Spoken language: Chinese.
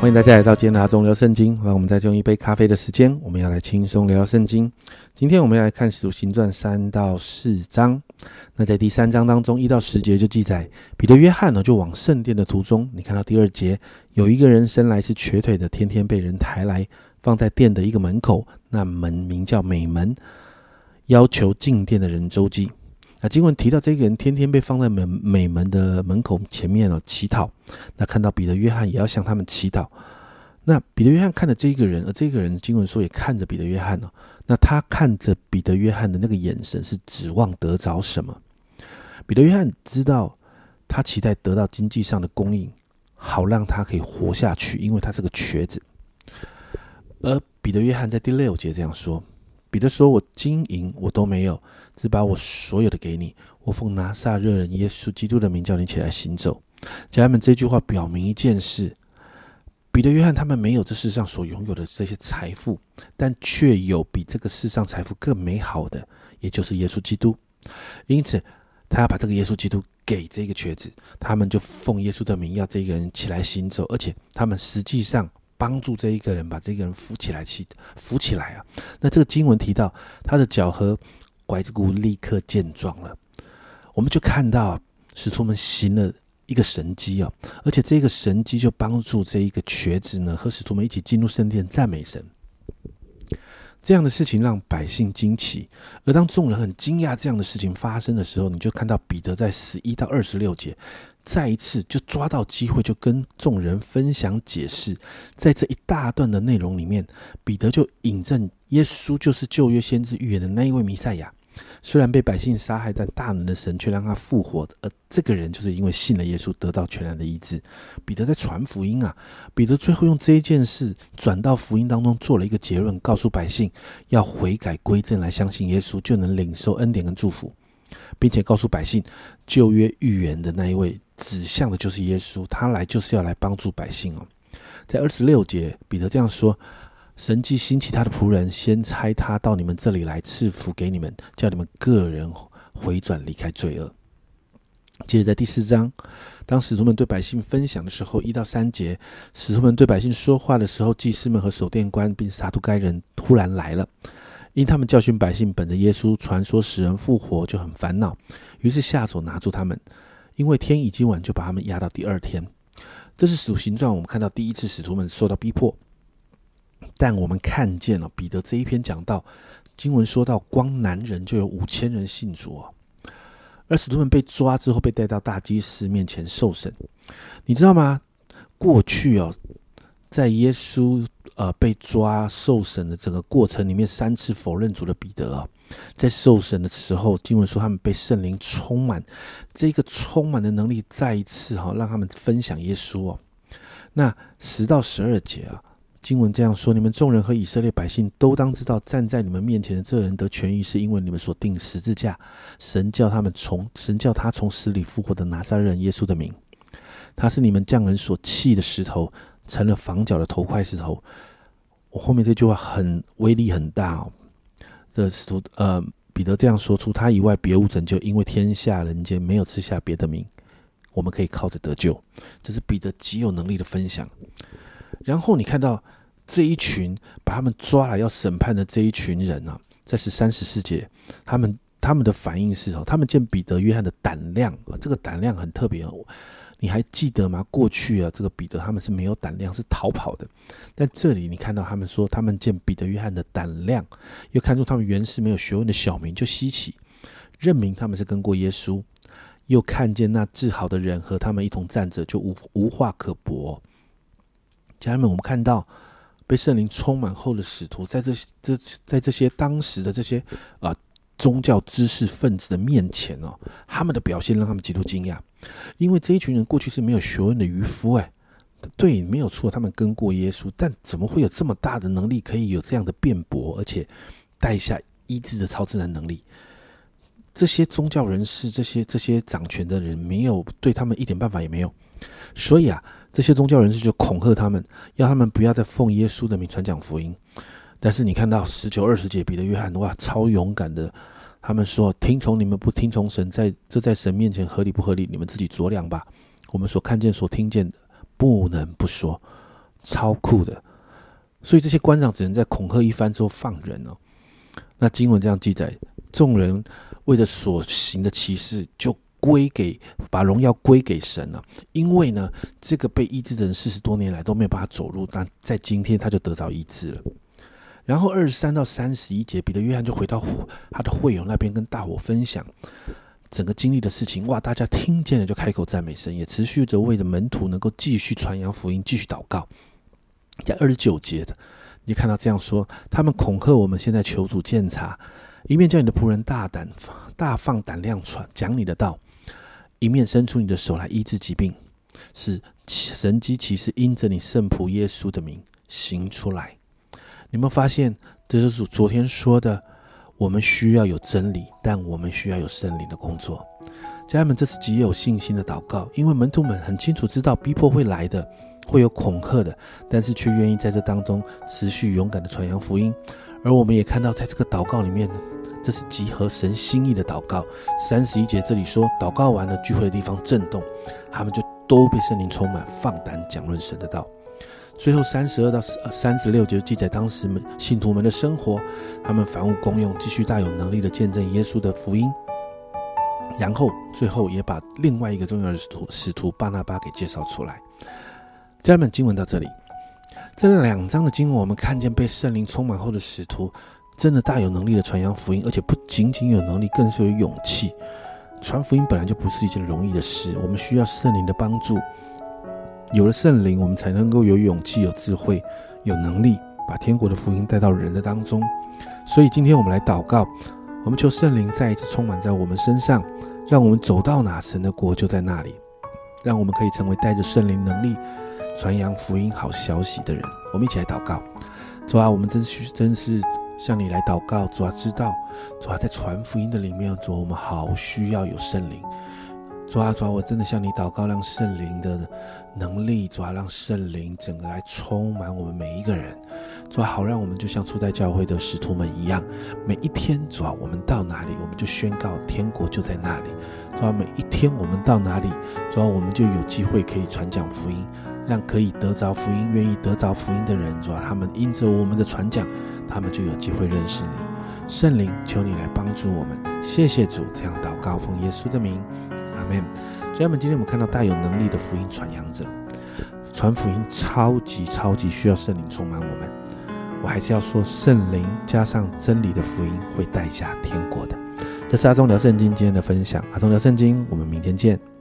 欢迎大家来到今天的阿中聊圣经。让我们再用一杯咖啡的时间，我们要来轻松聊聊圣经。今天我们要来看《使徒行传》三到四章。那在第三章当中，一到十节就记载彼得、约翰呢，就往圣殿的途中。你看到第二节，有一个人生来是瘸腿的，天天被人抬来放在殿的一个门口，那门名叫美门，要求进殿的人周济。那经文提到这个人天天被放在美美门的门口前面哦乞讨，那看到彼得、约翰也要向他们祈祷。那彼得、约翰看着这个人，而这个人经文说也看着彼得、约翰哦。那他看着彼得、约翰的那个眼神是指望得着什么？彼得、约翰知道他期待得到经济上的供应，好让他可以活下去，因为他是个瘸子。而彼得、约翰在第六节这样说。彼得说：“我金银我都没有，只把我所有的给你。我奉拿撒勒人耶稣基督的名叫你起来行走。”家人们，这句话表明一件事：彼得、约翰他们没有这世上所拥有的这些财富，但却有比这个世上财富更美好的，也就是耶稣基督。因此，他要把这个耶稣基督给这个瘸子，他们就奉耶稣的名要这个人起来行走，而且他们实际上。帮助这一个人把这个人扶起来，起扶起来啊！那这个经文提到他的脚和拐子骨立刻健壮了，我们就看到使徒们行了一个神机哦！而且这个神机就帮助这一个瘸子呢和使徒们一起进入圣殿赞美神。这样的事情让百姓惊奇，而当众人很惊讶这样的事情发生的时候，你就看到彼得在十一到二十六节。再一次就抓到机会，就跟众人分享解释。在这一大段的内容里面，彼得就引证耶稣就是旧约先知预言的那一位弥赛亚。虽然被百姓杀害，但大能的神却让他复活。而这个人就是因为信了耶稣，得到全然的医治。彼得在传福音啊！彼得最后用这一件事转到福音当中，做了一个结论，告诉百姓要悔改归正，来相信耶稣，就能领受恩典跟祝福，并且告诉百姓旧约预言的那一位。指向的就是耶稣，他来就是要来帮助百姓哦。在二十六节，彼得这样说：“神既兴起他的仆人，先差他到你们这里来赐福给你们，叫你们个人回转离开罪恶。”接着在第四章，当使徒们对百姓分享的时候，一到三节，使徒们对百姓说话的时候，祭司们和守殿官并撒都该人突然来了，因他们教训百姓，本着耶稣传说使人复活就很烦恼，于是下手拿住他们。因为天已经晚，就把他们压到第二天。这是使徒行传，我们看到第一次使徒们受到逼迫。但我们看见了彼得这一篇讲到经文说到，光男人就有五千人信主哦。而使徒们被抓之后，被带到大祭司面前受审。你知道吗？过去哦，在耶稣呃被抓受审的整个过程里面，三次否认主的彼得啊。在受审的时候，经文说他们被圣灵充满，这个充满的能力再一次哈让他们分享耶稣哦。那十到十二节啊，经文这样说：你们众人和以色列百姓都当知道，站在你们面前的这人得痊愈，是因为你们所定十字架，神叫他们从神叫他从死里复活的拿撒勒人耶稣的名，他是你们匠人所弃的石头，成了房角的头块石头。我后面这句话很威力很大哦。这使徒呃，彼得这样说：出他以外，别无拯救，因为天下人间没有赐下别的名，我们可以靠着得救。这是彼得极有能力的分享。然后你看到这一群把他们抓来要审判的这一群人啊，在十三十四节，他们他们的反应是哦，他们见彼得、约翰的胆量啊，这个胆量很特别哦。你还记得吗？过去啊，这个彼得他们是没有胆量，是逃跑的。但这里你看到他们说，他们见彼得、约翰的胆量，又看出他们原是没有学问的小民，就稀奇，认明他们是跟过耶稣。又看见那治好的人和他们一同站着，就无无话可驳。家人们，我们看到被圣灵充满后的使徒，在这这在这些当时的这些啊。宗教知识分子的面前哦，他们的表现让他们极度惊讶，因为这一群人过去是没有学问的渔夫，哎，对，没有错，他们跟过耶稣，但怎么会有这么大的能力，可以有这样的辩驳，而且带下医治的超自然能力？这些宗教人士，这些这些掌权的人，没有对他们一点办法也没有，所以啊，这些宗教人士就恐吓他们，要他们不要再奉耶稣的名传讲福音。但是你看到十九二十节，彼得、约翰哇，超勇敢的。他们说：“听从你们不听从神，在这在神面前合理不合理？你们自己酌量吧。我们所看见、所听见的，不能不说，超酷的。所以这些官长只能在恐吓一番之后放人哦。那经文这样记载：众人为了所行的奇事，就归给把荣耀归给神了。因为呢，这个被医治的人四十多年来都没有办法走路，但在今天他就得着医治了。然后二十三到三十一节，彼得约翰就回到他的会友那边，跟大伙分享整个经历的事情。哇，大家听见了就开口赞美神，也持续着为着门徒能够继续传扬福音，继续祷告。在二十九节的，你看到这样说：他们恐吓我们，现在求主鉴察，一面叫你的仆人大胆、大放胆量传讲你的道，一面伸出你的手来医治疾病，使神机骑士因着你圣仆耶稣的名行出来。你有没有发现，这就是昨天说的，我们需要有真理，但我们需要有圣灵的工作。家人们，这是极有信心的祷告，因为门徒们很清楚知道逼迫会来的。会有恐吓的，但是却愿意在这当中持续勇敢的传扬福音。而我们也看到，在这个祷告里面呢，这是集合神心意的祷告。三十一节这里说，祷告完了，聚会的地方震动，他们就都被圣灵充满，放胆讲论神的道。最后三十二到三十六节记载当时们信徒们的生活，他们凡物公用，继续大有能力的见证耶稣的福音。然后最后也把另外一个重要的使徒使徒巴拿巴给介绍出来。家人们，经文到这里，这两章的经文，我们看见被圣灵充满后的使徒，真的大有能力的传扬福音，而且不仅仅有能力，更是有勇气。传福音本来就不是一件容易的事，我们需要圣灵的帮助。有了圣灵，我们才能够有勇气、有智慧、有能力，把天国的福音带到人的当中。所以，今天我们来祷告，我们求圣灵再一次充满在我们身上，让我们走到哪，神的国就在那里，让我们可以成为带着圣灵能力。传扬福音好消息的人，我们一起来祷告。主啊，我们真需真是向你来祷告。主啊，知道主啊，在传福音的里面，主我们好需要有圣灵。主啊，主啊，我真的向你祷告，让圣灵的能力，主啊，让圣灵整个来充满我们每一个人。主啊，好让我们就像初代教会的使徒们一样，每一天，主啊，我们到哪里，我们就宣告天国就在那里。主啊，每一天我们到哪里，主啊，我们就有机会可以传讲福音。让可以得着福音、愿意得着福音的人，主啊，他们因着我们的传讲，他们就有机会认识你。圣灵，求你来帮助我们。谢谢主，这样祷告，奉耶稣的名，阿门。家人们，今天我们看到大有能力的福音传扬者，传福音超级超级需要圣灵充满我们。我还是要说，圣灵加上真理的福音会带下天国的。这是阿忠聊圣经今天的分享，阿忠聊圣经，我们明天见。